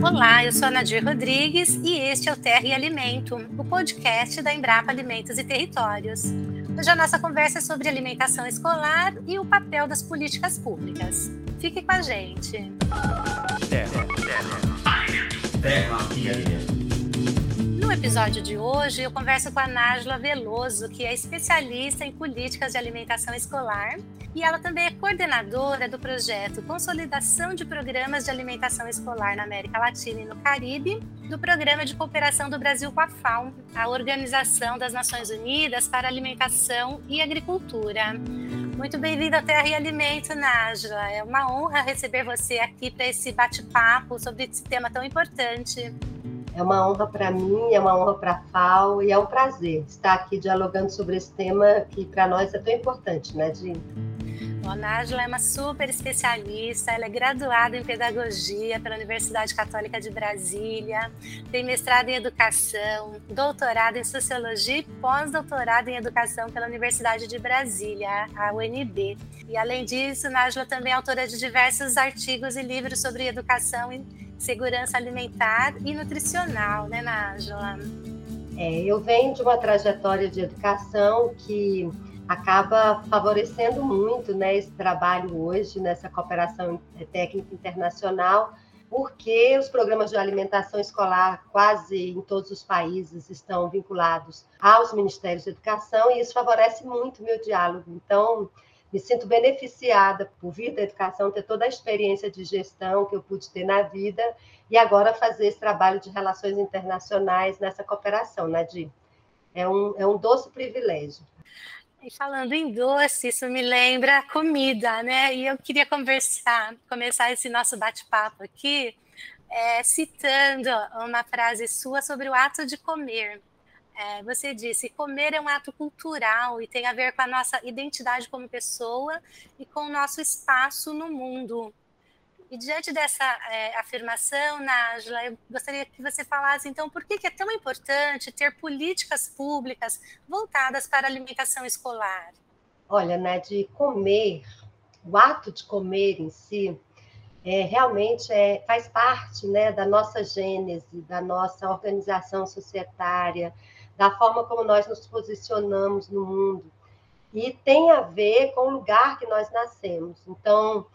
Olá, eu sou a Nadir Rodrigues e este é o Terra e Alimento, o podcast da Embrapa Alimentos e Territórios. Hoje a nossa conversa é sobre alimentação escolar e o papel das políticas públicas. Fique com a gente. Terra, terra. Terra e Alimento. Episódio de hoje, eu converso com a Nájila Veloso, que é especialista em políticas de alimentação escolar, e ela também é coordenadora do projeto Consolidação de Programas de Alimentação Escolar na América Latina e no Caribe, do Programa de Cooperação do Brasil com a FAO, a Organização das Nações Unidas para Alimentação e Agricultura. Muito bem-vinda à Terra e Alimento, Nájila. É uma honra receber você aqui para esse bate-papo sobre esse tema tão importante. É uma honra para mim, é uma honra para a FAO e é um prazer estar aqui dialogando sobre esse tema que para nós é tão importante, né, Dinho? A Nájila é uma super especialista, ela é graduada em Pedagogia pela Universidade Católica de Brasília, tem mestrado em Educação, doutorado em Sociologia e pós-doutorado em Educação pela Universidade de Brasília, a UNB. E além disso, Nájila também é autora de diversos artigos e livros sobre educação segurança alimentar e nutricional, né, Nájila? É, eu venho de uma trajetória de educação que acaba favorecendo muito né, esse trabalho hoje nessa cooperação técnica internacional, porque os programas de alimentação escolar quase em todos os países estão vinculados aos ministérios de educação e isso favorece muito o meu diálogo. Então, me sinto beneficiada por vir da educação, ter toda a experiência de gestão que eu pude ter na vida e agora fazer esse trabalho de relações internacionais nessa cooperação, Nadir. É um, é um doce privilégio. E falando em doce, isso me lembra comida, né? E eu queria conversar, começar esse nosso bate-papo aqui, é, citando uma frase sua sobre o ato de comer. É, você disse, comer é um ato cultural e tem a ver com a nossa identidade como pessoa e com o nosso espaço no mundo. E diante dessa é, afirmação, Nájila, eu gostaria que você falasse, então, por que, que é tão importante ter políticas públicas voltadas para a alimentação escolar? Olha, né, de comer, o ato de comer em si, é, realmente é, faz parte né, da nossa gênese, da nossa organização societária, da forma como nós nos posicionamos no mundo. E tem a ver com o lugar que nós nascemos. Então,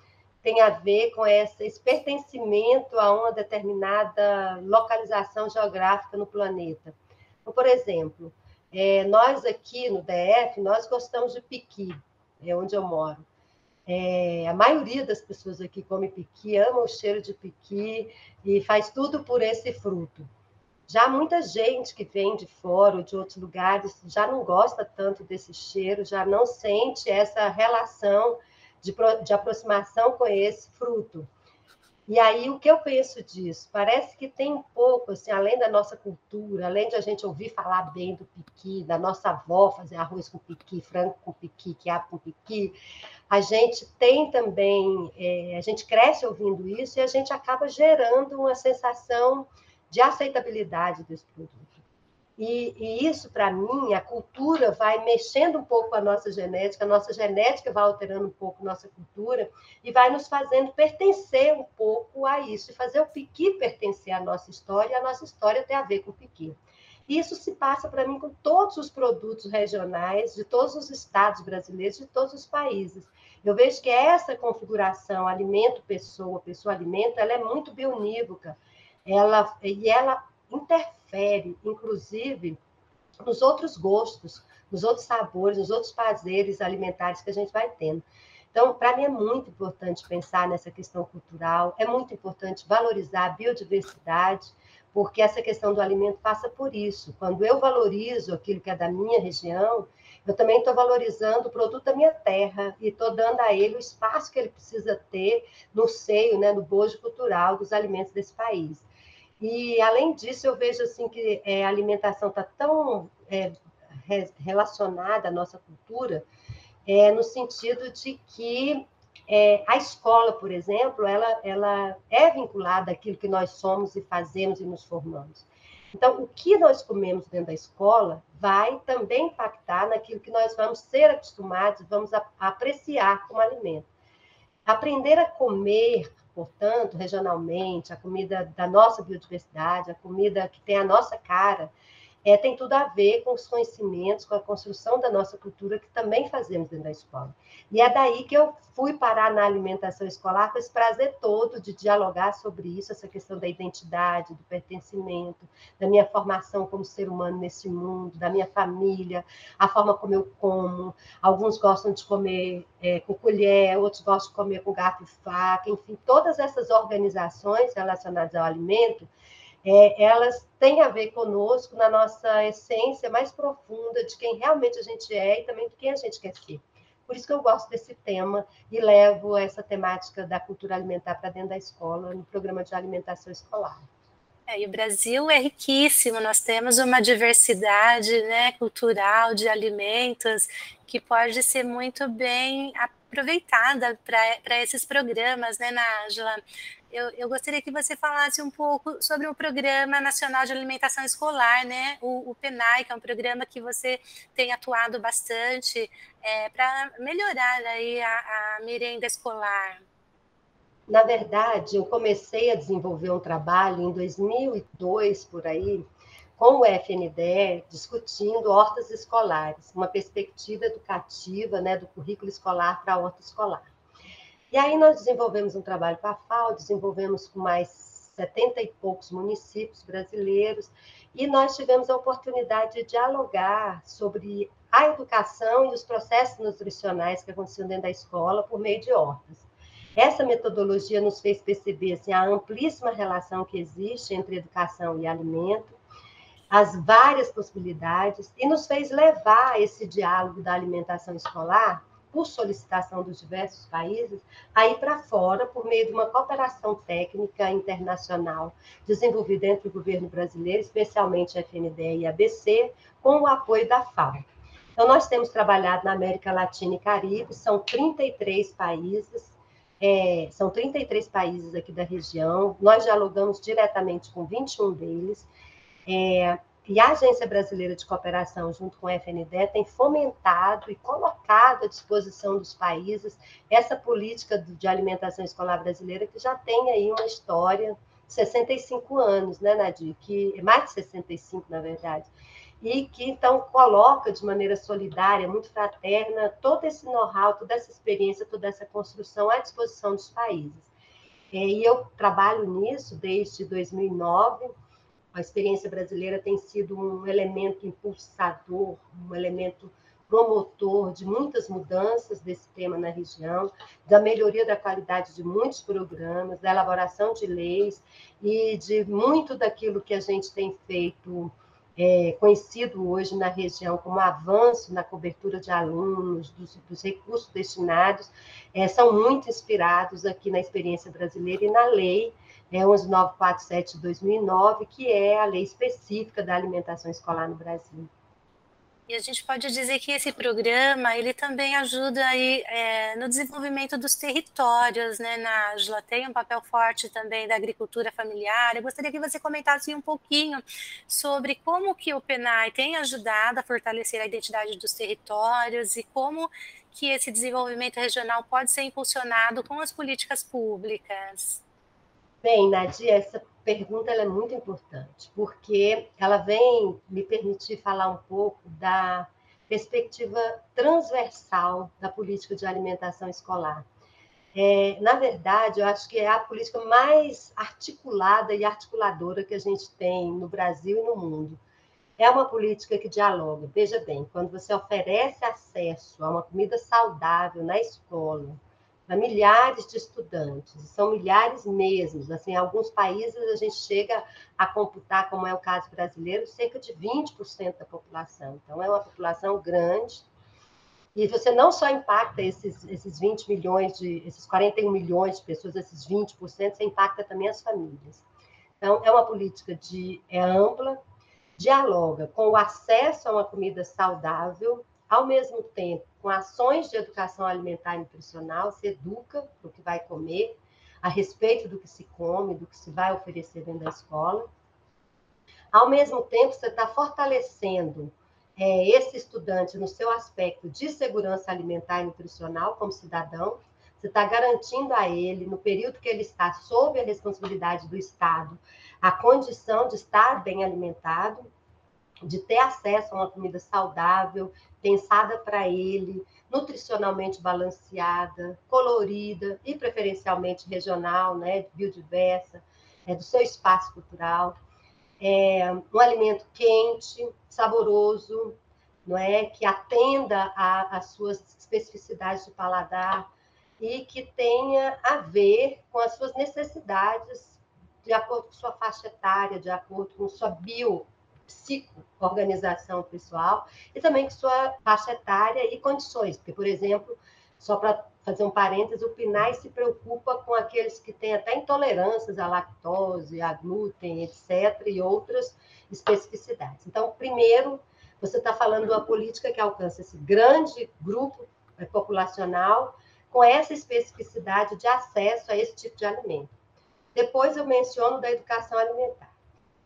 tem a ver com esse pertencimento a uma determinada localização geográfica no planeta. Então, por exemplo, é, nós aqui no DF, nós gostamos de piqui, é onde eu moro. É, a maioria das pessoas aqui come piqui, ama o cheiro de piqui e faz tudo por esse fruto. Já muita gente que vem de fora ou de outros lugares já não gosta tanto desse cheiro, já não sente essa relação de, de aproximação com esse fruto. E aí, o que eu penso disso? Parece que tem um pouco, assim, além da nossa cultura, além de a gente ouvir falar bem do piqui, da nossa avó fazer arroz com piqui, frango com piqui, quiabo com piqui, a gente tem também, é, a gente cresce ouvindo isso e a gente acaba gerando uma sensação de aceitabilidade desse produto. E, e isso, para mim, a cultura vai mexendo um pouco a nossa genética, a nossa genética vai alterando um pouco a nossa cultura e vai nos fazendo pertencer um pouco a isso, e fazer o piqui pertencer à nossa história, e a nossa história tem a ver com o piqui. Isso se passa para mim com todos os produtos regionais de todos os estados brasileiros, de todos os países. Eu vejo que essa configuração alimento-pessoa, pessoa-alimento, ela é muito bionívoca ela, e ela interfere, inclusive, nos outros gostos, nos outros sabores, nos outros prazeres alimentares que a gente vai tendo. Então, para mim é muito importante pensar nessa questão cultural, é muito importante valorizar a biodiversidade, porque essa questão do alimento passa por isso. Quando eu valorizo aquilo que é da minha região, eu também estou valorizando o produto da minha terra e estou dando a ele o espaço que ele precisa ter no seio, né, no bojo cultural dos alimentos desse país. E, além disso, eu vejo assim que é, a alimentação está tão é, relacionada à nossa cultura, é, no sentido de que é, a escola, por exemplo, ela, ela é vinculada àquilo que nós somos e fazemos e nos formamos. Então, o que nós comemos dentro da escola vai também impactar naquilo que nós vamos ser acostumados, vamos apreciar como alimento. Aprender a comer portanto, regionalmente, a comida da nossa biodiversidade, a comida que tem a nossa cara, é, tem tudo a ver com os conhecimentos, com a construção da nossa cultura, que também fazemos dentro da escola. E é daí que eu fui parar na alimentação escolar com esse prazer todo de dialogar sobre isso, essa questão da identidade, do pertencimento, da minha formação como ser humano nesse mundo, da minha família, a forma como eu como. Alguns gostam de comer é, com colher, outros gostam de comer com garfo e faca, enfim, todas essas organizações relacionadas ao alimento é, elas têm a ver conosco na nossa essência mais profunda de quem realmente a gente é e também de quem a gente quer ser. Por isso que eu gosto desse tema e levo essa temática da cultura alimentar para dentro da escola, no programa de alimentação escolar. É, e o Brasil é riquíssimo, nós temos uma diversidade né, cultural de alimentos que pode ser muito bem aproveitada para esses programas, né, Nájila? Eu, eu, gostaria que você falasse um pouco sobre o Programa Nacional de Alimentação Escolar, né? O, o PENAI, que é um programa que você tem atuado bastante é, para melhorar aí a, a merenda escolar. Na verdade, eu comecei a desenvolver um trabalho em 2002, por aí, com o FNDE, discutindo hortas escolares, uma perspectiva educativa né, do currículo escolar para a horta escolar. E aí nós desenvolvemos um trabalho com a FAO, desenvolvemos com mais 70 e poucos municípios brasileiros, e nós tivemos a oportunidade de dialogar sobre a educação e os processos nutricionais que aconteciam dentro da escola por meio de hortas. Essa metodologia nos fez perceber assim, a amplíssima relação que existe entre educação e alimento, as várias possibilidades, e nos fez levar esse diálogo da alimentação escolar por solicitação dos diversos países, a ir para fora por meio de uma cooperação técnica internacional desenvolvida entre o governo brasileiro, especialmente a FNDE e a ABC, com o apoio da FAO. Então, nós temos trabalhado na América Latina e Caribe, são 33 países, é, são 33 países aqui da região, nós dialogamos diretamente com 21 deles, é, e a Agência Brasileira de Cooperação, junto com a FNDE, tem fomentado e colocado à disposição dos países essa política de alimentação escolar brasileira, que já tem aí uma história de 65 anos, né, Nadir? Que, mais de 65, na verdade. E que, então, coloca de maneira solidária, muito fraterna, todo esse know-how, toda essa experiência, toda essa construção à disposição dos países. E eu trabalho nisso desde 2009, a experiência brasileira tem sido um elemento impulsador, um elemento promotor de muitas mudanças desse tema na região, da melhoria da qualidade de muitos programas, da elaboração de leis e de muito daquilo que a gente tem feito é, conhecido hoje na região como avanço na cobertura de alunos, dos, dos recursos destinados, é, são muito inspirados aqui na experiência brasileira e na lei é 11947 de 2009, que é a lei específica da alimentação escolar no Brasil. E a gente pode dizer que esse programa ele também ajuda aí é, no desenvolvimento dos territórios, né, Nájila? Tem um papel forte também da agricultura familiar. Eu gostaria que você comentasse um pouquinho sobre como que o PENAI tem ajudado a fortalecer a identidade dos territórios e como que esse desenvolvimento regional pode ser impulsionado com as políticas públicas. Bem, Nadia, essa pergunta é muito importante, porque ela vem me permitir falar um pouco da perspectiva transversal da política de alimentação escolar. É, na verdade, eu acho que é a política mais articulada e articuladora que a gente tem no Brasil e no mundo. É uma política que dialoga. Veja bem, quando você oferece acesso a uma comida saudável na escola, para milhares de estudantes, são milhares mesmos. Assim, em alguns países a gente chega a computar, como é o caso brasileiro, cerca de 20% da população. Então, é uma população grande. E você não só impacta esses, esses 20 milhões, de, esses 41 milhões de pessoas, esses 20%, você impacta também as famílias. Então, é uma política de, é ampla, dialoga com o acesso a uma comida saudável, ao mesmo tempo, com ações de educação alimentar e nutricional, se educa o que vai comer, a respeito do que se come, do que se vai oferecer dentro da escola. Ao mesmo tempo, você está fortalecendo é, esse estudante no seu aspecto de segurança alimentar e nutricional como cidadão. você está garantindo a ele, no período que ele está sob a responsabilidade do Estado, a condição de estar bem alimentado, de ter acesso a uma comida saudável, pensada para ele, nutricionalmente balanceada, colorida e preferencialmente regional, né, biodiversa, é, do seu espaço cultural. É, um alimento quente, saboroso, não é, que atenda às suas especificidades de paladar e que tenha a ver com as suas necessidades de acordo com sua faixa etária, de acordo com sua bio psico-organização pessoal e também com sua faixa etária e condições. Porque, por exemplo, só para fazer um parênteses, o PNAE se preocupa com aqueles que têm até intolerâncias à lactose, a glúten, etc., e outras especificidades. Então, primeiro, você está falando de uma política que alcança esse grande grupo populacional com essa especificidade de acesso a esse tipo de alimento. Depois eu menciono da educação alimentar.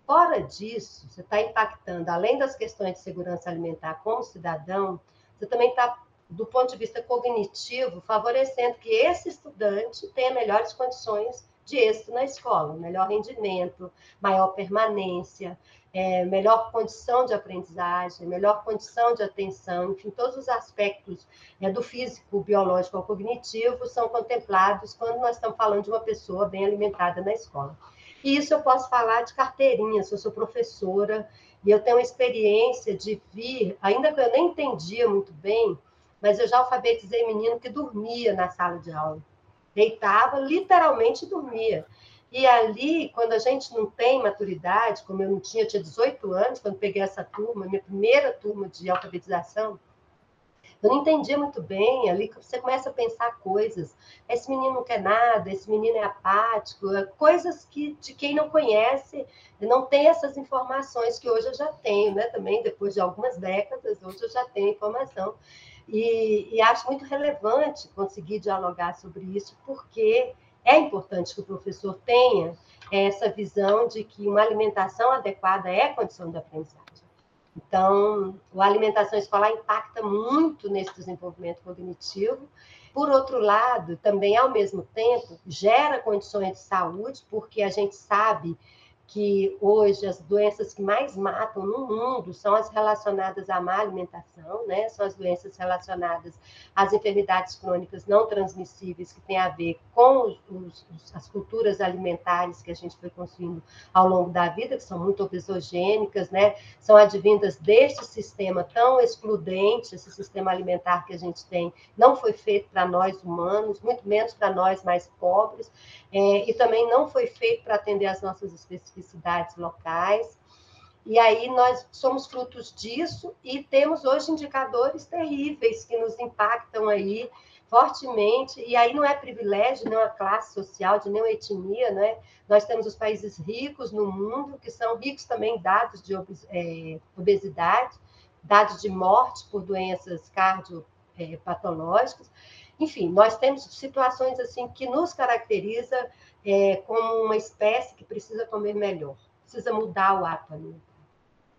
Fora disso, você está impactando, além das questões de segurança alimentar como cidadão, você também está, do ponto de vista cognitivo, favorecendo que esse estudante tenha melhores condições de êxito na escola, melhor rendimento, maior permanência, é, melhor condição de aprendizagem, melhor condição de atenção, enfim, todos os aspectos é, do físico, biológico ao cognitivo são contemplados quando nós estamos falando de uma pessoa bem alimentada na escola. E isso eu posso falar de carteirinha, se eu sou professora, e eu tenho experiência de vir, ainda que eu nem entendia muito bem, mas eu já alfabetizei menino que dormia na sala de aula. Deitava, literalmente dormia. E ali, quando a gente não tem maturidade, como eu não tinha, eu tinha 18 anos, quando peguei essa turma, minha primeira turma de alfabetização, eu não entendia muito bem, ali você começa a pensar coisas. Esse menino não quer nada, esse menino é apático, é coisas que de quem não conhece não tem essas informações que hoje eu já tenho, né? Também depois de algumas décadas, hoje eu já tenho informação. E, e acho muito relevante conseguir dialogar sobre isso, porque é importante que o professor tenha essa visão de que uma alimentação adequada é condição de aprendizagem. Então, a alimentação escolar impacta muito nesse desenvolvimento cognitivo. Por outro lado, também, ao mesmo tempo, gera condições de saúde, porque a gente sabe que hoje as doenças que mais matam no mundo são as relacionadas à má alimentação, né? São as doenças relacionadas às enfermidades crônicas não transmissíveis que têm a ver com os, os, as culturas alimentares que a gente foi construindo ao longo da vida, que são muito obesogênicas, né? São advindas deste sistema tão excludente, esse sistema alimentar que a gente tem, não foi feito para nós humanos, muito menos para nós mais pobres, é, e também não foi feito para atender às nossas especificidades locais. E aí nós somos frutos disso e temos hoje indicadores terríveis que nos impactam aí fortemente, e aí não é privilégio de nenhuma classe social, de nenhuma etnia, né? Nós temos os países ricos no mundo, que são ricos também em dados de é, obesidade, dados de morte por doenças cardiopatológicas, enfim, nós temos situações assim que nos caracteriza é, como uma espécie que precisa comer melhor, precisa mudar o hábito alimentar.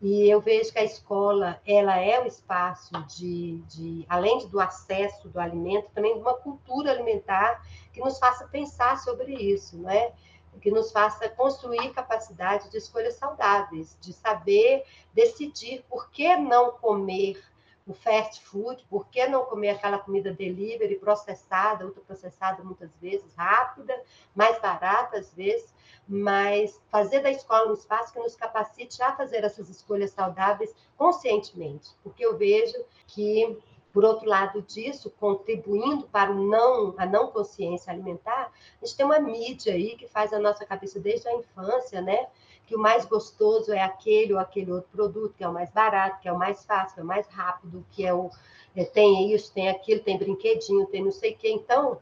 E eu vejo que a escola ela é o espaço de, de, além do acesso do alimento, também de uma cultura alimentar que nos faça pensar sobre isso, não é? que nos faça construir capacidade de escolhas saudáveis, de saber decidir por que não comer o fast food, por que não comer aquela comida delivery, processada, ultraprocessada muitas vezes, rápida, mais barata às vezes, mas fazer da escola um espaço que nos capacite a fazer essas escolhas saudáveis conscientemente, porque eu vejo que por outro lado disso, contribuindo para o não, a não consciência alimentar, a gente tem uma mídia aí que faz a nossa cabeça desde a infância, né? que o mais gostoso é aquele ou aquele outro produto, que é o mais barato, que é o mais fácil, que é o mais rápido, que é o é, tem isso, tem aquilo, tem brinquedinho, tem não sei o quê. Então,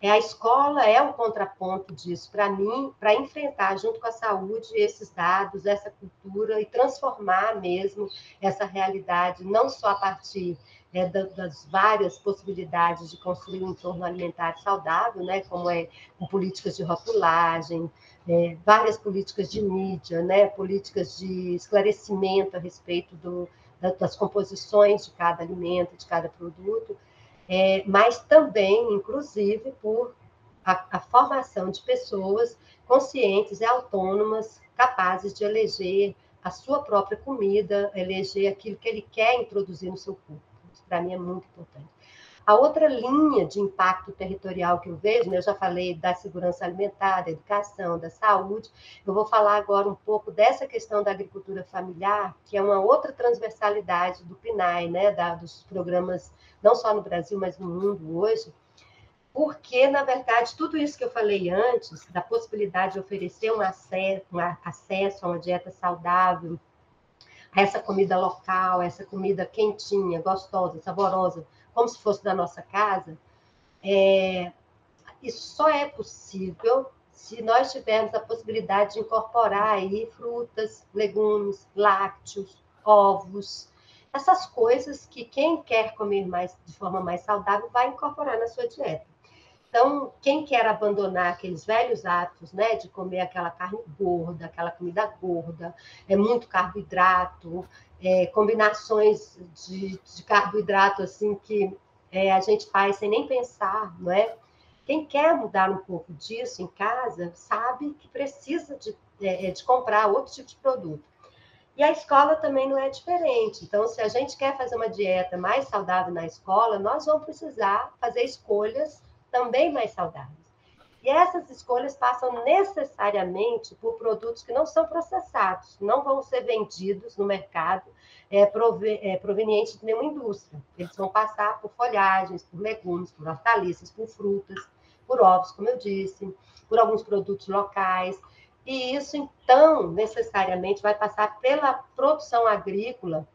é a escola é o contraponto disso para mim, para enfrentar junto com a saúde esses dados, essa cultura e transformar mesmo essa realidade, não só a partir é, das várias possibilidades de construir um entorno alimentar saudável, né, como é com políticas de rotulagem, é, várias políticas de mídia, né, políticas de esclarecimento a respeito do, das composições de cada alimento, de cada produto, é, mas também, inclusive, por a, a formação de pessoas conscientes e autônomas, capazes de eleger a sua própria comida, eleger aquilo que ele quer introduzir no seu corpo. Para mim, é muito importante. A outra linha de impacto territorial que eu vejo, né, eu já falei da segurança alimentar, da educação, da saúde, eu vou falar agora um pouco dessa questão da agricultura familiar, que é uma outra transversalidade do PNAE, né, da, dos programas, não só no Brasil, mas no mundo hoje, porque, na verdade, tudo isso que eu falei antes, da possibilidade de oferecer um acesso, um acesso a uma dieta saudável, essa comida local, essa comida quentinha, gostosa, saborosa, como se fosse da nossa casa, é, isso só é possível se nós tivermos a possibilidade de incorporar aí frutas, legumes, lácteos, ovos, essas coisas que quem quer comer mais de forma mais saudável vai incorporar na sua dieta. Então, quem quer abandonar aqueles velhos hábitos, né, de comer aquela carne gorda, aquela comida gorda, é muito carboidrato, é, combinações de, de, carboidrato assim que é, a gente faz sem nem pensar, não é? Quem quer mudar um pouco disso em casa sabe que precisa de, é, de comprar outro tipo de produto. E a escola também não é diferente. Então, se a gente quer fazer uma dieta mais saudável na escola, nós vamos precisar fazer escolhas também mais saudáveis. E essas escolhas passam necessariamente por produtos que não são processados, não vão ser vendidos no mercado é, é, provenientes de nenhuma indústria. Eles vão passar por folhagens, por legumes, por hortaliças, por frutas, por ovos, como eu disse, por alguns produtos locais. E isso, então, necessariamente vai passar pela produção agrícola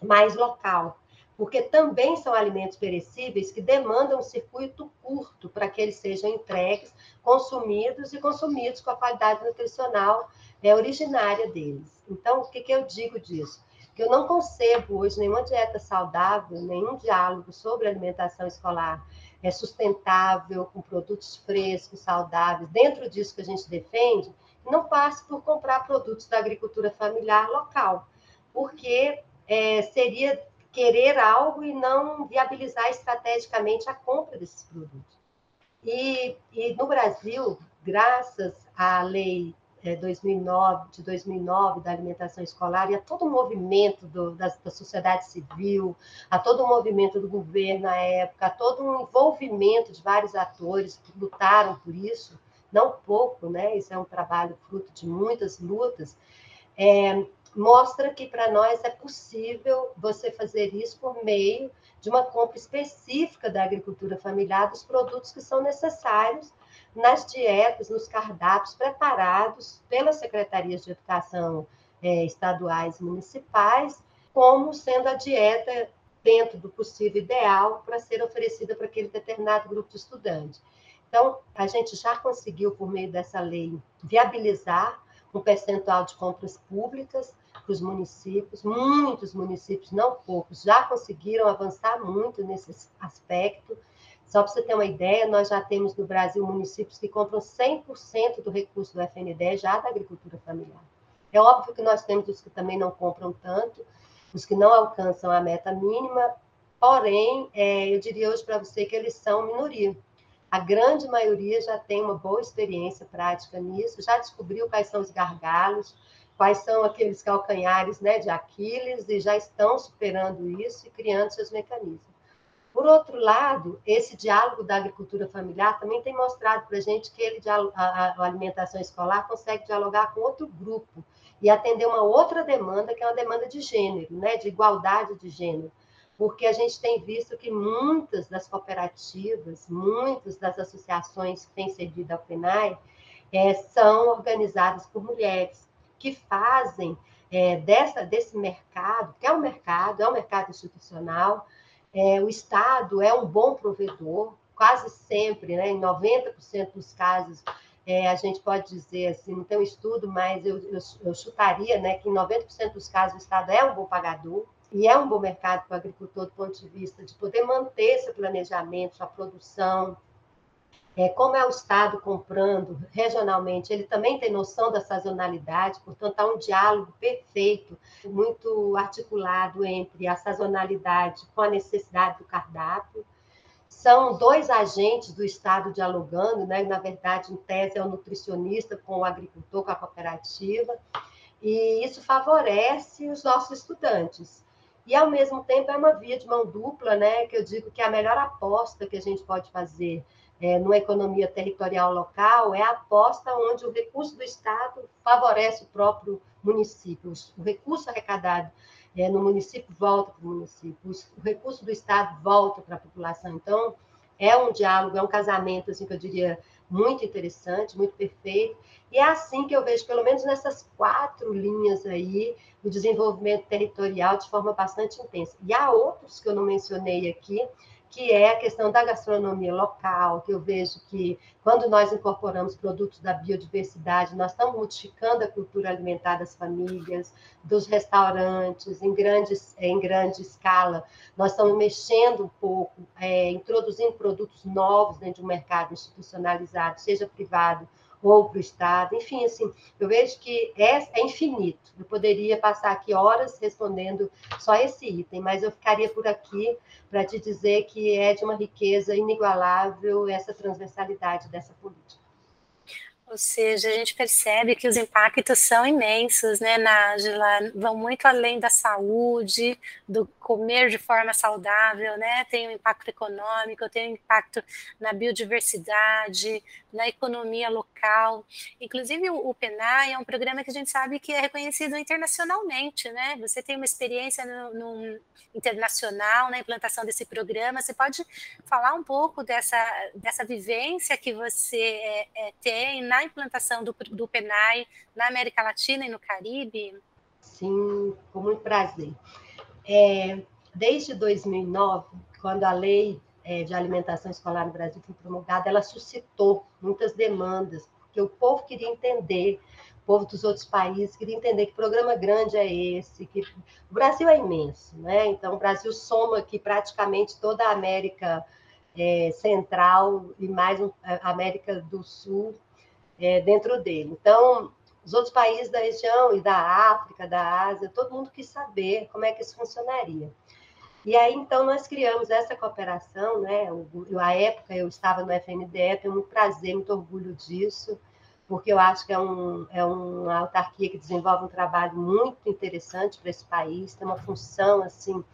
mais local, porque também são alimentos perecíveis que demandam um circuito curto para que eles sejam entregues, consumidos e consumidos com a qualidade nutricional é, originária deles. Então, o que, que eu digo disso? Que eu não concebo hoje nenhuma dieta saudável, nenhum diálogo sobre alimentação escolar é sustentável, com produtos frescos, saudáveis, dentro disso que a gente defende, não passe por comprar produtos da agricultura familiar local, porque é, seria querer algo e não viabilizar estrategicamente a compra desses produtos. E, e no Brasil, graças à lei é, 2009, de 2009 da alimentação escolar e a todo o movimento do, da, da, sociedade civil, a todo o movimento do governo na época, a todo um envolvimento de vários atores que lutaram por isso, não pouco, né? Isso é um trabalho fruto de muitas lutas. É, mostra que para nós é possível você fazer isso por meio de uma compra específica da agricultura familiar dos produtos que são necessários nas dietas, nos cardápios preparados pelas secretarias de educação é, estaduais e municipais, como sendo a dieta dentro do possível ideal para ser oferecida para aquele determinado grupo de estudantes. Então, a gente já conseguiu, por meio dessa lei, viabilizar um percentual de compras públicas para os municípios. Muitos municípios, não poucos, já conseguiram avançar muito nesse aspecto. Só para você ter uma ideia, nós já temos no Brasil municípios que compram 100% do recurso do FNDE já da agricultura familiar. É óbvio que nós temos os que também não compram tanto, os que não alcançam a meta mínima, porém, é, eu diria hoje para você que eles são minoria. A grande maioria já tem uma boa experiência prática nisso, já descobriu quais são os gargalos, quais são aqueles calcanhares né, de Aquiles e já estão superando isso e criando seus mecanismos. Por outro lado, esse diálogo da agricultura familiar também tem mostrado para a gente que ele, a, a alimentação escolar consegue dialogar com outro grupo e atender uma outra demanda, que é uma demanda de gênero, né, de igualdade de gênero. Porque a gente tem visto que muitas das cooperativas, muitas das associações que têm servido ao PENAI, é, são organizadas por mulheres que fazem é, dessa, desse mercado, que é um mercado, é um mercado institucional, é, o Estado é um bom provedor, quase sempre, né, em 90% dos casos, é, a gente pode dizer assim, não tem um estudo, mas eu, eu, eu chutaria né, que em 90% dos casos o Estado é um bom pagador, e é um bom mercado para o agricultor do ponto de vista de poder manter seu planejamento, sua produção, é, como é o Estado comprando regionalmente, ele também tem noção da sazonalidade, portanto, há um diálogo perfeito, muito articulado entre a sazonalidade com a necessidade do cardápio. são dois agentes do Estado dialogando, né? na verdade, em tese, é o nutricionista com o agricultor, com a cooperativa, e isso favorece os nossos estudantes. E, ao mesmo tempo, é uma via de mão dupla, né? que eu digo que é a melhor aposta que a gente pode fazer é, numa economia territorial local é a aposta onde o recurso do Estado favorece o próprio município. O recurso arrecadado é, no município volta para o município, o recurso do Estado volta para a população. Então, é um diálogo, é um casamento, assim, que eu diria, muito interessante, muito perfeito. E é assim que eu vejo, pelo menos nessas quatro linhas aí, o desenvolvimento territorial de forma bastante intensa. E há outros que eu não mencionei aqui, que é a questão da gastronomia local, que eu vejo que quando nós incorporamos produtos da biodiversidade, nós estamos modificando a cultura alimentar das famílias, dos restaurantes, em, grandes, em grande escala, nós estamos mexendo um pouco, é, introduzindo produtos novos dentro de um mercado institucionalizado, seja privado ou para o Estado. Enfim, assim, eu vejo que é, é infinito. Eu poderia passar aqui horas respondendo só esse item, mas eu ficaria por aqui para te dizer que é de uma riqueza inigualável essa transversalidade dessa política. Ou seja, a gente percebe que os impactos são imensos, né, Nájila? Vão muito além da saúde, do comer de forma saudável, né? Tem um impacto econômico, tem um impacto na biodiversidade, na economia local. Inclusive, o, PENAI é um programa que a gente sabe que é reconhecido internacionalmente, né? Você tem uma experiência no, no internacional na implantação desse programa. Você pode falar um pouco dessa, dessa vivência que você é, é, tem na implantação do, do PENAI na América Latina e no Caribe? Sim, com muito prazer. É, desde 2009, quando a lei é, de alimentação escolar no Brasil foi promulgada, ela suscitou muitas demandas, porque o povo queria entender, o povo dos outros países queria entender que programa grande é esse, que o Brasil é imenso, né? Então, o Brasil soma aqui praticamente toda a América é, Central e mais a América do Sul é, dentro dele. Então, os outros países da região e da África, da Ásia, todo mundo quis saber como é que isso funcionaria. E aí, então, nós criamos essa cooperação, né? À época, eu estava no FNDE, tenho muito prazer, muito orgulho disso, porque eu acho que é, um, é uma autarquia que desenvolve um trabalho muito interessante para esse país, tem uma função, assim,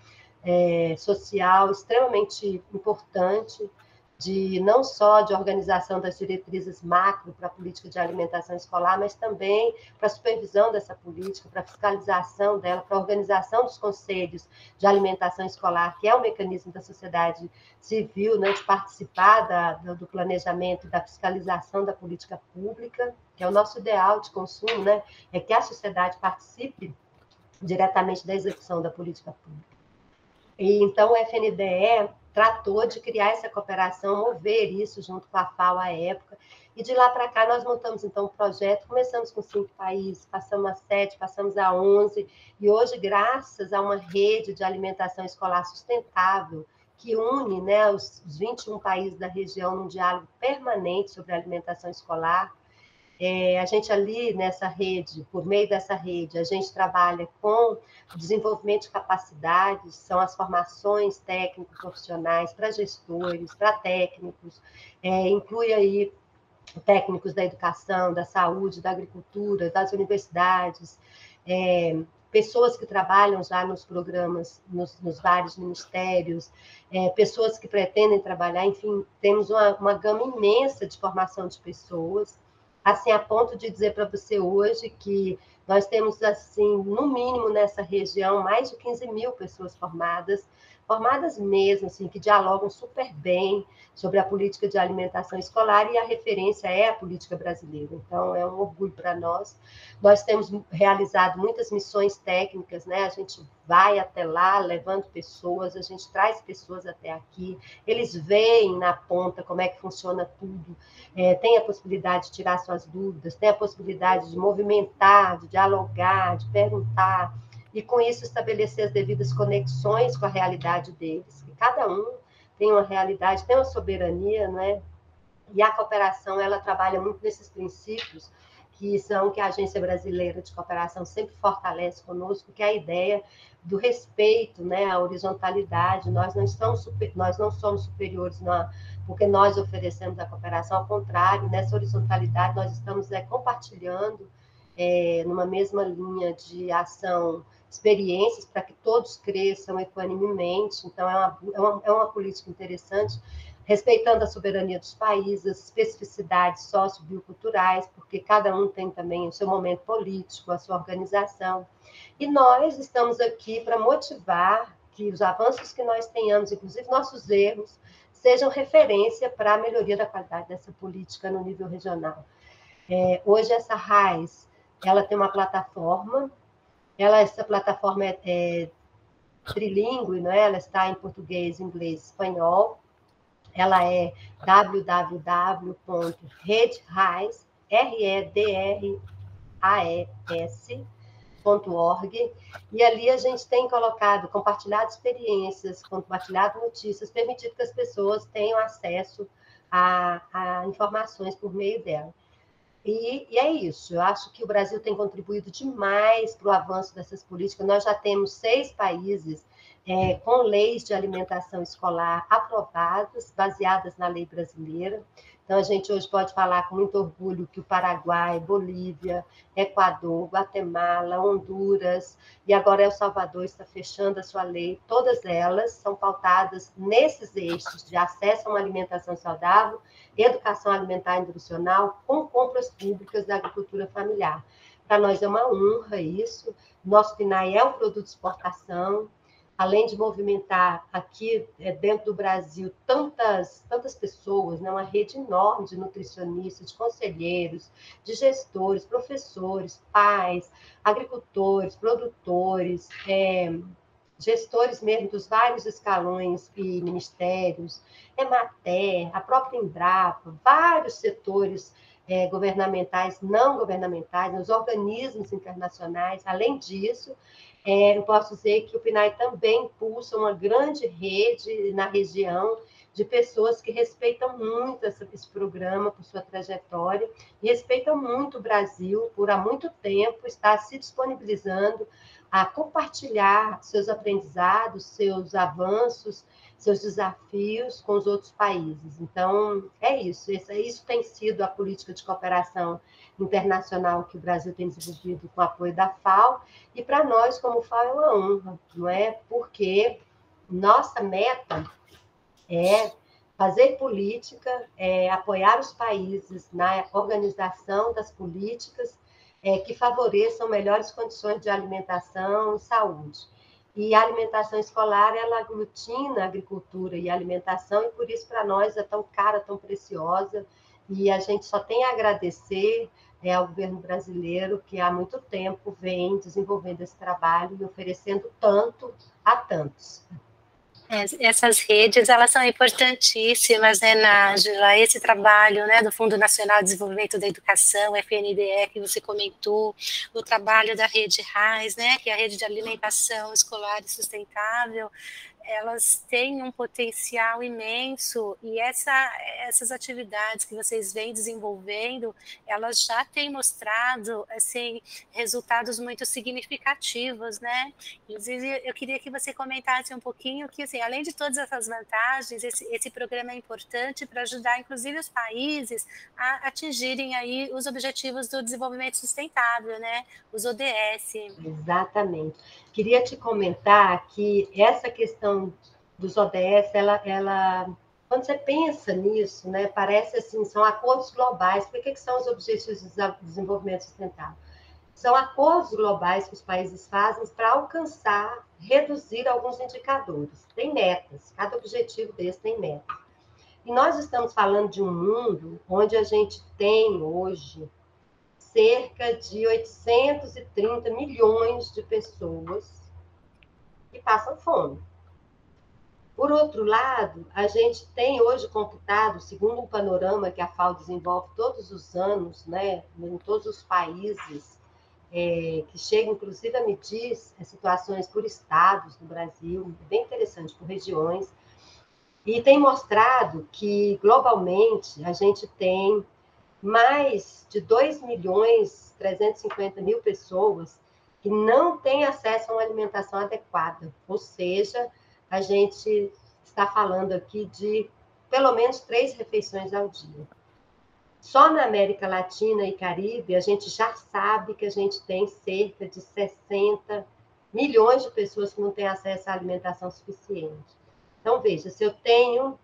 é, social extremamente importante, de não só de organização das diretrizes macro para a política de alimentação escolar, mas também para a supervisão dessa política, para a fiscalização dela, para a organização dos conselhos de alimentação escolar, que é o um mecanismo da sociedade civil, né, de participar da, do planejamento, da fiscalização da política pública, que é o nosso ideal de consumo, né, é que a sociedade participe diretamente da execução da política pública. E então o FNDE tratou de criar essa cooperação, mover isso junto com a FAO à época. E de lá para cá nós montamos então um projeto, começamos com cinco países, passamos a sete, passamos a onze, e hoje, graças a uma rede de alimentação escolar sustentável, que une né, os 21 países da região num diálogo permanente sobre alimentação escolar, é, a gente ali nessa rede, por meio dessa rede, a gente trabalha com desenvolvimento de capacidades, são as formações técnicos profissionais para gestores, para técnicos, é, inclui aí técnicos da educação, da saúde, da agricultura, das universidades, é, pessoas que trabalham já nos programas, nos, nos vários ministérios, é, pessoas que pretendem trabalhar, enfim, temos uma, uma gama imensa de formação de pessoas assim, a ponto de dizer para você hoje que nós temos, assim, no mínimo nessa região, mais de 15 mil pessoas formadas, formadas mesmo, assim, que dialogam super bem sobre a política de alimentação escolar e a referência é a política brasileira. Então, é um orgulho para nós. Nós temos realizado muitas missões técnicas, né? A gente vai até lá levando pessoas, a gente traz pessoas até aqui, eles veem na ponta como é que funciona tudo, é, tem a possibilidade de tirar suas dúvidas, tem a possibilidade de movimentar, de dialogar, de perguntar e com isso estabelecer as devidas conexões com a realidade deles, que cada um tem uma realidade, tem uma soberania, não é? E a cooperação, ela trabalha muito nesses princípios que são que a Agência Brasileira de Cooperação sempre fortalece conosco, que é a ideia do respeito, né, à horizontalidade. Nós não estamos super, nós não somos superiores na, porque nós oferecemos a cooperação, ao contrário, nessa horizontalidade nós estamos é, compartilhando é, numa mesma linha de ação experiências para que todos cresçam equanimemente. Então, é uma, é uma, é uma política interessante respeitando a soberania dos países, as especificidades socioculturais, porque cada um tem também o seu momento político, a sua organização. E nós estamos aqui para motivar que os avanços que nós tenhamos, inclusive nossos erros, sejam referência para a melhoria da qualidade dessa política no nível regional. É, hoje essa RAIS, ela tem uma plataforma, ela essa plataforma é, é trilingue, não é? Ela está em português, inglês, espanhol ela é www.redrais.org e ali a gente tem colocado, compartilhado experiências, compartilhado notícias, permitido que as pessoas tenham acesso a, a informações por meio dela. E, e, é isso, eu acho que o Brasil tem contribuído demais para o avanço dessas políticas. Nós já temos seis países é, com leis de alimentação escolar aprovadas, baseadas na lei brasileira. Então, a gente hoje pode falar com muito orgulho que o Paraguai, Bolívia, Equador, Guatemala, Honduras e agora El Salvador está fechando a sua lei. Todas elas são pautadas nesses eixos de acesso a uma alimentação saudável, educação alimentar nutricional, com compras públicas da agricultura familiar. Para nós é uma honra isso. Nosso PNAE é um produto de exportação, além de movimentar aqui é, dentro do Brasil tantas, tantas pessoas, né, uma rede enorme de nutricionistas, de conselheiros, de gestores, professores, pais, agricultores, produtores, é, gestores mesmo dos vários escalões e ministérios, Emater, a própria Embrapa, vários setores é, governamentais, não governamentais, os organismos internacionais. Além disso, é, eu posso dizer que o PNAE também impulsa uma grande rede na região de pessoas que respeitam muito essa, esse programa por sua trajetória e respeitam muito o Brasil por há muito tempo estar se disponibilizando a compartilhar seus aprendizados, seus avanços, seus desafios com os outros países. Então, é isso. Isso tem sido a política de cooperação internacional que o Brasil tem desenvolvido com o apoio da FAO, e para nós, como FAO, é uma honra, não é? Porque nossa meta é fazer política, é apoiar os países na organização das políticas é, que favoreçam melhores condições de alimentação e saúde. E a alimentação escolar, ela aglutina a agricultura e a alimentação, e por isso para nós é tão cara, tão preciosa, e a gente só tem a agradecer é, ao governo brasileiro, que há muito tempo vem desenvolvendo esse trabalho e oferecendo tanto a tantos. Essas redes, elas são importantíssimas, né, Nájila? Esse trabalho, né, do Fundo Nacional de Desenvolvimento da Educação, FNDE, que você comentou, o trabalho da Rede RAIS, né, que é a Rede de Alimentação Escolar e Sustentável, elas têm um potencial imenso e essa, essas atividades que vocês vêm desenvolvendo, elas já têm mostrado assim resultados muito significativos, né? Inclusive, eu queria que você comentasse um pouquinho que, assim, além de todas essas vantagens, esse, esse programa é importante para ajudar, inclusive, os países a atingirem aí os objetivos do desenvolvimento sustentável, né? Os ODS. Exatamente. Queria te comentar que essa questão dos ODS, ela, ela quando você pensa nisso, né, parece assim, são acordos globais. Por que, que são os Objetivos de Desenvolvimento Sustentável? São acordos globais que os países fazem para alcançar, reduzir alguns indicadores. Tem metas, cada objetivo desse tem metas. E nós estamos falando de um mundo onde a gente tem hoje cerca de 830 milhões de pessoas que passam fome. Por outro lado, a gente tem hoje computado, segundo um panorama que a FAO desenvolve todos os anos, né, em todos os países, é, que chega inclusive a medir situações por estados no Brasil, bem interessante, por regiões, E tem mostrado que, globalmente, a gente tem mais de 2 milhões 350 mil pessoas que não têm acesso a uma alimentação adequada. Ou seja, a gente está falando aqui de pelo menos três refeições ao dia. Só na América Latina e Caribe, a gente já sabe que a gente tem cerca de 60 milhões de pessoas que não têm acesso à alimentação suficiente. Então, veja, se eu tenho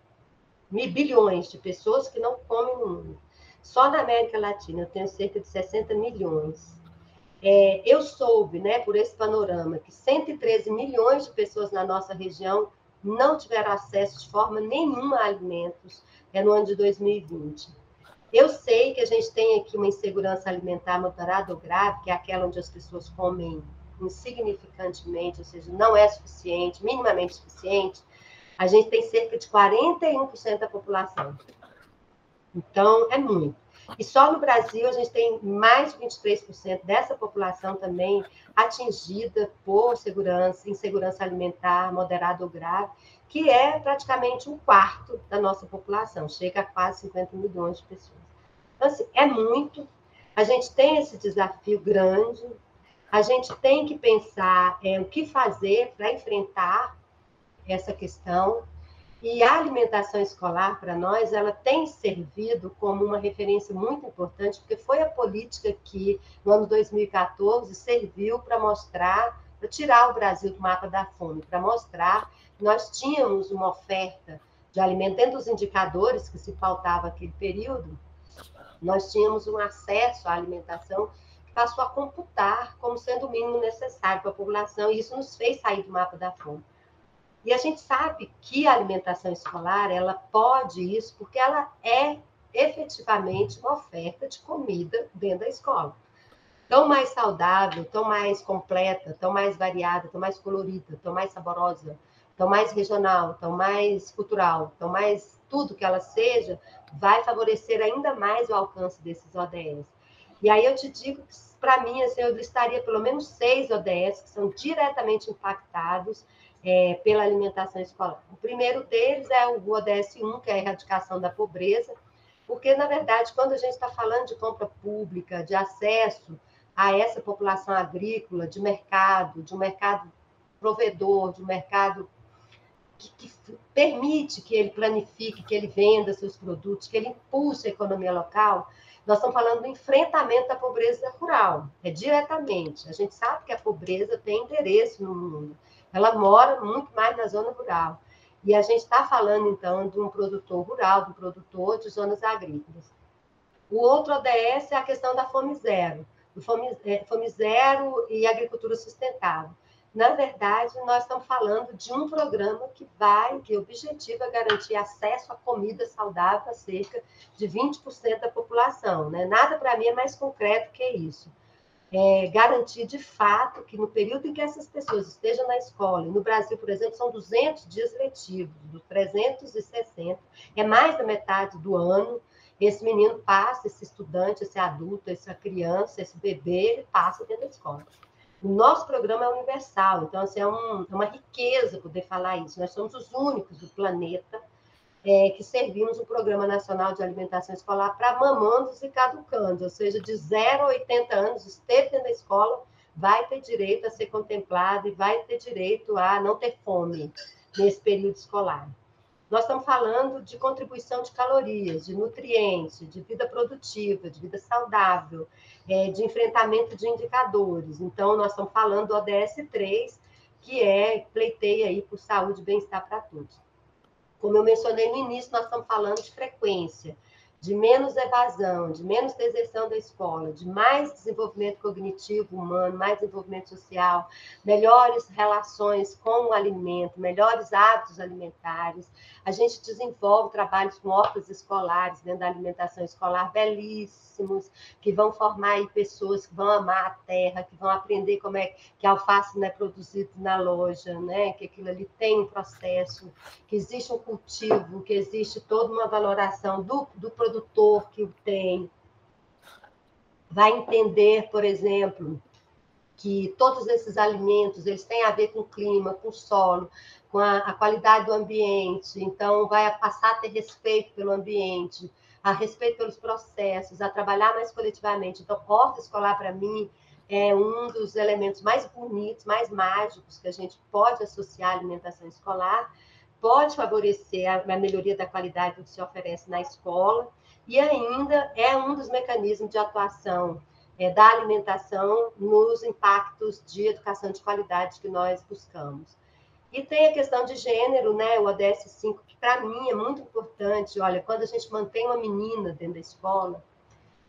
bilhões de pessoas que não comem no mundo, só na América Latina eu tenho cerca de 60 milhões. É, eu soube, né, por esse panorama, que 113 milhões de pessoas na nossa região não tiveram acesso de forma nenhuma a alimentos é no ano de 2020. Eu sei que a gente tem aqui uma insegurança alimentar moderada ou grave, que é aquela onde as pessoas comem insignificantemente, ou seja, não é suficiente, minimamente suficiente. A gente tem cerca de 41% da população então, é muito. E só no Brasil a gente tem mais de 23% dessa população também atingida por segurança, insegurança alimentar moderada ou grave, que é praticamente um quarto da nossa população, chega a quase 50 milhões de pessoas. Então, assim, é muito. A gente tem esse desafio grande, a gente tem que pensar é, o que fazer para enfrentar essa questão. E a alimentação escolar, para nós, ela tem servido como uma referência muito importante, porque foi a política que, no ano 2014, serviu para mostrar, para tirar o Brasil do mapa da fome, para mostrar que nós tínhamos uma oferta de alimento dentro dos indicadores que se pautava aquele período, nós tínhamos um acesso à alimentação que passou a computar como sendo o mínimo necessário para a população, e isso nos fez sair do mapa da fome. E a gente sabe que a alimentação escolar, ela pode isso, porque ela é efetivamente uma oferta de comida dentro da escola. Tão mais saudável, tão mais completa, tão mais variada, tão mais colorida, tão mais saborosa, tão mais regional, tão mais cultural, tão mais tudo que ela seja, vai favorecer ainda mais o alcance desses ODS. E aí eu te digo que, para mim, assim, eu listaria pelo menos seis ODS que são diretamente impactados é, pela alimentação escolar. O primeiro deles é o ODS 1, que é a erradicação da pobreza, porque, na verdade, quando a gente está falando de compra pública, de acesso a essa população agrícola, de mercado, de um mercado provedor, de um mercado que, que, permite que ele planifique, que ele venda seus produtos, que ele impulse a economia local, nós estamos falando do enfrentamento da pobreza rural, é diretamente. A gente sabe que a pobreza tem interesse no mundo. Ela mora muito mais na zona rural. E a gente está falando, então, de um produtor rural, de um produtor de zonas agrícolas. O outro ODS é a questão da fome zero, do fome, é, fome zero e agricultura sustentável. Na verdade, nós estamos falando de um programa que vai, que objetiva garantir acesso a comida saudável a cerca de 20% da população. Né? Nada para mim é mais concreto que isso é, garantir de fato que no período em que essas pessoas estejam na escola, no Brasil, por exemplo, são 200 dias letivos, dos 360, é mais da metade do ano, esse menino passa, esse estudante, esse adulto, essa criança, esse bebê, ele passa dentro da escola. O nosso programa é universal, então assim, é, um, é uma riqueza poder falar isso. Nós somos os únicos do planeta é, que servimos o Programa Nacional de Alimentação Escolar para mamandos e caducandos, ou seja, de 0 a 80 anos, esteve dentro da escola, vai ter direito a ser contemplado e vai ter direito a não ter fome nesse período escolar. Nós estamos falando de contribuição de calorias, de nutrientes, de vida produtiva, de vida saudável, é, de enfrentamento de indicadores. Então, nós estamos falando do ODS 3, que é pleiteia aí por saúde e bem-estar para todos. Como eu mencionei no início, nós estamos falando de frequência, de menos evasão, de menos deserção da escola, de mais desenvolvimento cognitivo humano, mais desenvolvimento social, melhores relações com o alimento, melhores hábitos alimentares. A gente desenvolve trabalhos com hortas escolares, dentro da alimentação escolar, belíssimos, que vão formar aí pessoas que vão amar a terra, que vão aprender como é que alface não é produzido na loja, né? que aquilo ali tem um processo, que existe um cultivo, que existe toda uma valoração do, do produto produtor que o tem, vai entender, por exemplo, que todos esses alimentos eles têm a ver com o clima, com o solo, com a, a qualidade do ambiente, então vai passar a ter respeito pelo ambiente, a respeito pelos processos, a trabalhar mais coletivamente. Então, horta escolar, para mim, é um dos elementos mais bonitos, mais mágicos que a gente pode associar à alimentação escolar, pode favorecer a, a melhoria da qualidade do que se oferece na escola, e ainda é um dos mecanismos de atuação é, da alimentação nos impactos de educação de qualidade que nós buscamos. E tem a questão de gênero, né? O ODS 5, que para mim é muito importante. Olha, quando a gente mantém uma menina dentro da escola,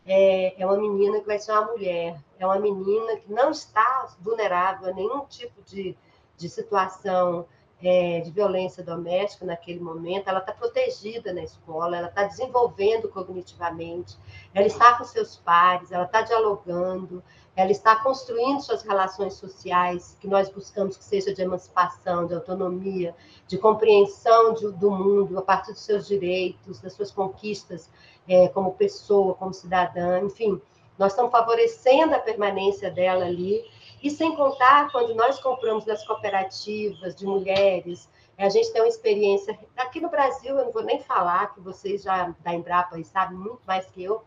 é, é uma menina que vai ser uma mulher, é uma menina que não está vulnerável a nenhum tipo de, de situação é, de violência doméstica naquele momento, ela está protegida na escola, ela está desenvolvendo cognitivamente, ela está com seus pares, ela está dialogando, ela está construindo suas relações sociais, que nós buscamos que seja de emancipação, de autonomia, de compreensão de, do mundo a partir dos seus direitos, das suas conquistas é, como pessoa, como cidadã, enfim, nós estamos favorecendo a permanência dela ali e sem contar, quando nós compramos das cooperativas de mulheres, a gente tem uma experiência. Aqui no Brasil, eu não vou nem falar, que vocês já da Embrapa sabem muito mais que eu,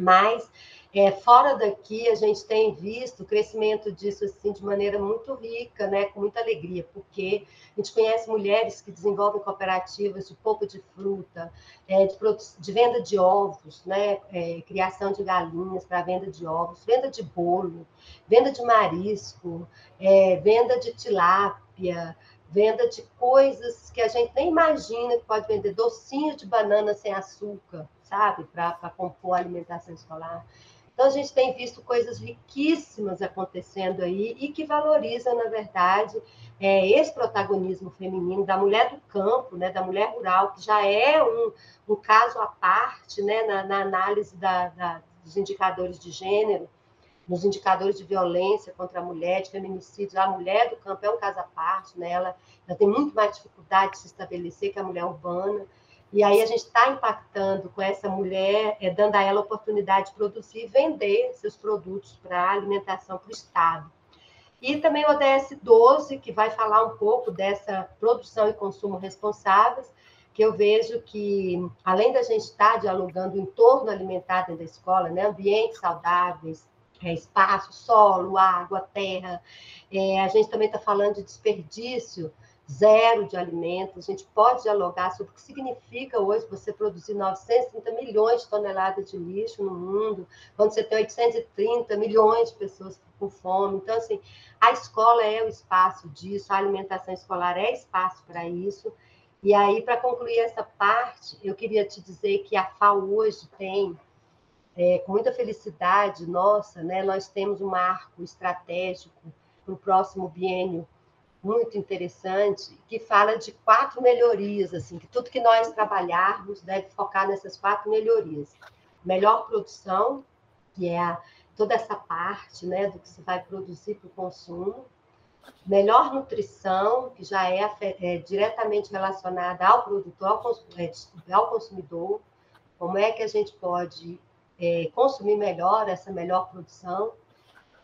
mas é, fora daqui a gente tem visto o crescimento disso assim de maneira muito rica, né, com muita alegria, porque a gente conhece mulheres que desenvolvem cooperativas de polpa de fruta, é, de, de, venda de ovos, né, é, criação de galinhas para venda de ovos, venda de bolo, venda de marisco, é, venda de tilápia, venda de coisas que a gente nem imagina que pode vender, docinho de banana sem açúcar, sabe, para compor a alimentação escolar. Então, a gente tem visto coisas riquíssimas acontecendo aí e que valorizam, na verdade, é, esse protagonismo feminino da mulher do campo, né, da mulher rural, que já é um, um caso à parte né, na, na análise da, da, dos indicadores de gênero, nos indicadores de violência contra a mulher, de feminicídio. A mulher do campo é um caso à parte, né? ela, ela tem muito mais dificuldade de se estabelecer que a mulher urbana. E aí a gente está impactando com essa mulher, é, dando a ela a oportunidade de produzir e vender seus produtos para alimentação para o Estado. E também o ODS 12, que vai falar um pouco dessa produção e consumo responsáveis, que eu vejo que, além da gente estar tá dialogando em torno alimentar dentro da escola, né, ambientes saudáveis, é, espaço, solo, água, terra, é, a gente também está falando de desperdício, zero de alimentos. A gente pode dialogar sobre o que significa hoje você produzir 930 milhões de toneladas de lixo no mundo, quando você tem 830 milhões de pessoas com fome. Então, assim, a escola é o espaço disso, a alimentação escolar é espaço para isso. E aí, para concluir essa parte, eu queria te dizer que a FAO hoje tem, é, com muita felicidade nossa, né, nós temos um marco estratégico para o próximo biênio muito interessante que fala de quatro melhorias, assim, que tudo que nós trabalharmos deve focar nessas quatro melhorias. Melhor produção, que é a, toda essa parte né, do que se vai produzir para o consumo. Melhor nutrição, que já é, é diretamente relacionada ao produtor, ao, é, ao, consumidor. Como é que a gente pode é, consumir melhor essa melhor produção?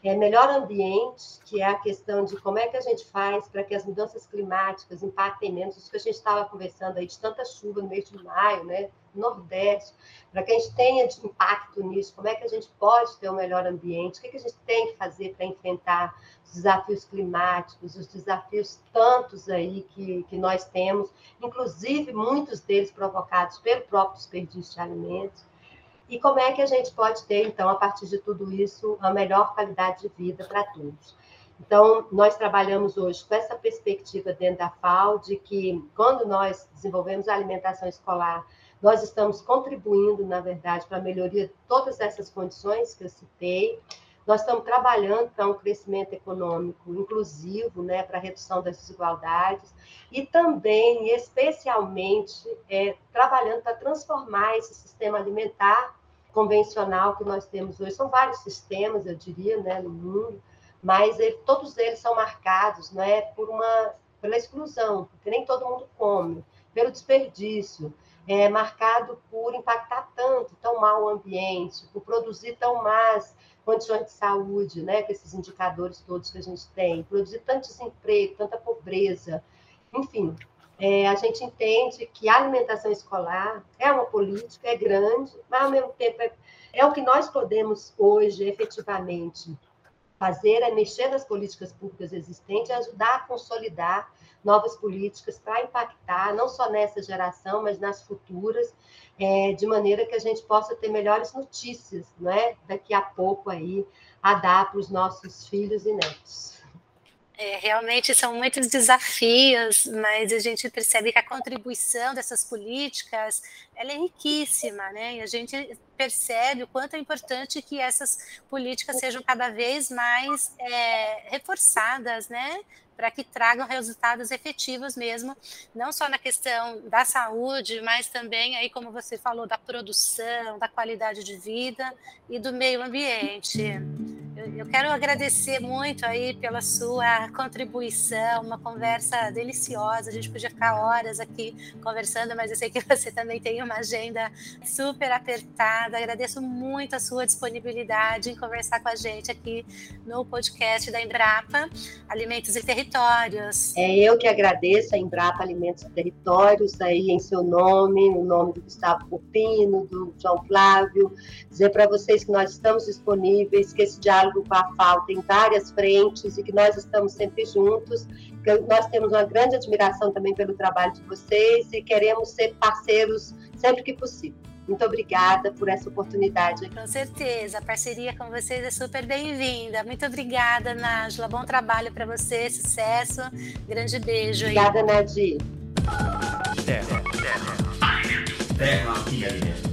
É, melhor ambiente, que é a questão de como é que a gente faz para que as mudanças climáticas impactem menos, isso que a gente estava conversando aí, de tanta chuva no mês de maio, né, no Nordeste, para que a gente tenha impacto nisso, como é que a gente pode ter um melhor ambiente, o que, que a gente tem que fazer para enfrentar os desafios climáticos, os desafios tantos aí que, que nós temos, inclusive muitos deles provocados pelo próprio desperdício de alimentos, e como é que a gente pode ter, então, a partir de tudo isso, a melhor qualidade de vida para todos. Então, nós trabalhamos hoje com essa perspectiva dentro da FAO, de que quando nós desenvolvemos a alimentação escolar, nós estamos contribuindo, na verdade, para a melhoria de todas essas condições que eu citei. Nós estamos trabalhando para um crescimento econômico inclusivo, né, para a redução das desigualdades, e também, especialmente, é, trabalhando para transformar esse sistema alimentar convencional que nós temos hoje. São vários sistemas, eu diria, né, no mundo, mas ele, todos eles são marcados né, por uma, pela exclusão, porque nem todo mundo come, pelo desperdício, é marcado por impactar tanto, tão mal o ambiente, por produzir tão más condições de saúde, né, com esses indicadores todos que a gente tem, produzir tanto desemprego, tanta pobreza, enfim, é, a gente entende que a alimentação escolar é uma política, é grande, mas ao mesmo tempo é, é o que nós podemos hoje efetivamente fazer, é mexer nas políticas públicas existentes ajudar a consolidar novas políticas para impactar não só nessa geração, mas nas futuras, é, de maneira que a gente possa ter melhores notícias, né? Daqui a pouco aí a dar para os nossos filhos e netos. É, realmente são muitos desafios, mas a gente percebe que a contribuição dessas políticas ela é riquíssima, né? E a gente percebe o quanto é importante que essas políticas sejam cada vez mais é, reforçadas, né? Para que tragam resultados efetivos mesmo, não só na questão da saúde, mas também aí, como você falou, da produção, da qualidade de vida e do meio ambiente. Eu quero agradecer muito aí pela sua contribuição, uma conversa deliciosa. A gente podia ficar horas aqui conversando, mas eu sei que você também tem uma agenda super apertada. Agradeço muito a sua disponibilidade em conversar com a gente aqui no podcast da Embrapa Alimentos e Territórios. É eu que agradeço a Embrapa Alimentos e Territórios aí em seu nome, no nome do Gustavo Pupino, do João Flávio, dizer para vocês que nós estamos disponíveis, que esse diálogo diálogo com a FAO tem várias frentes e que nós estamos sempre juntos. Nós temos uma grande admiração também pelo trabalho de vocês e queremos ser parceiros sempre que possível. Muito obrigada por essa oportunidade. Com certeza, a parceria com vocês é super bem-vinda. Muito obrigada, Nájula. Bom trabalho para você, sucesso. Grande beijo. Obrigada, Nadir. Terra, terra, terra e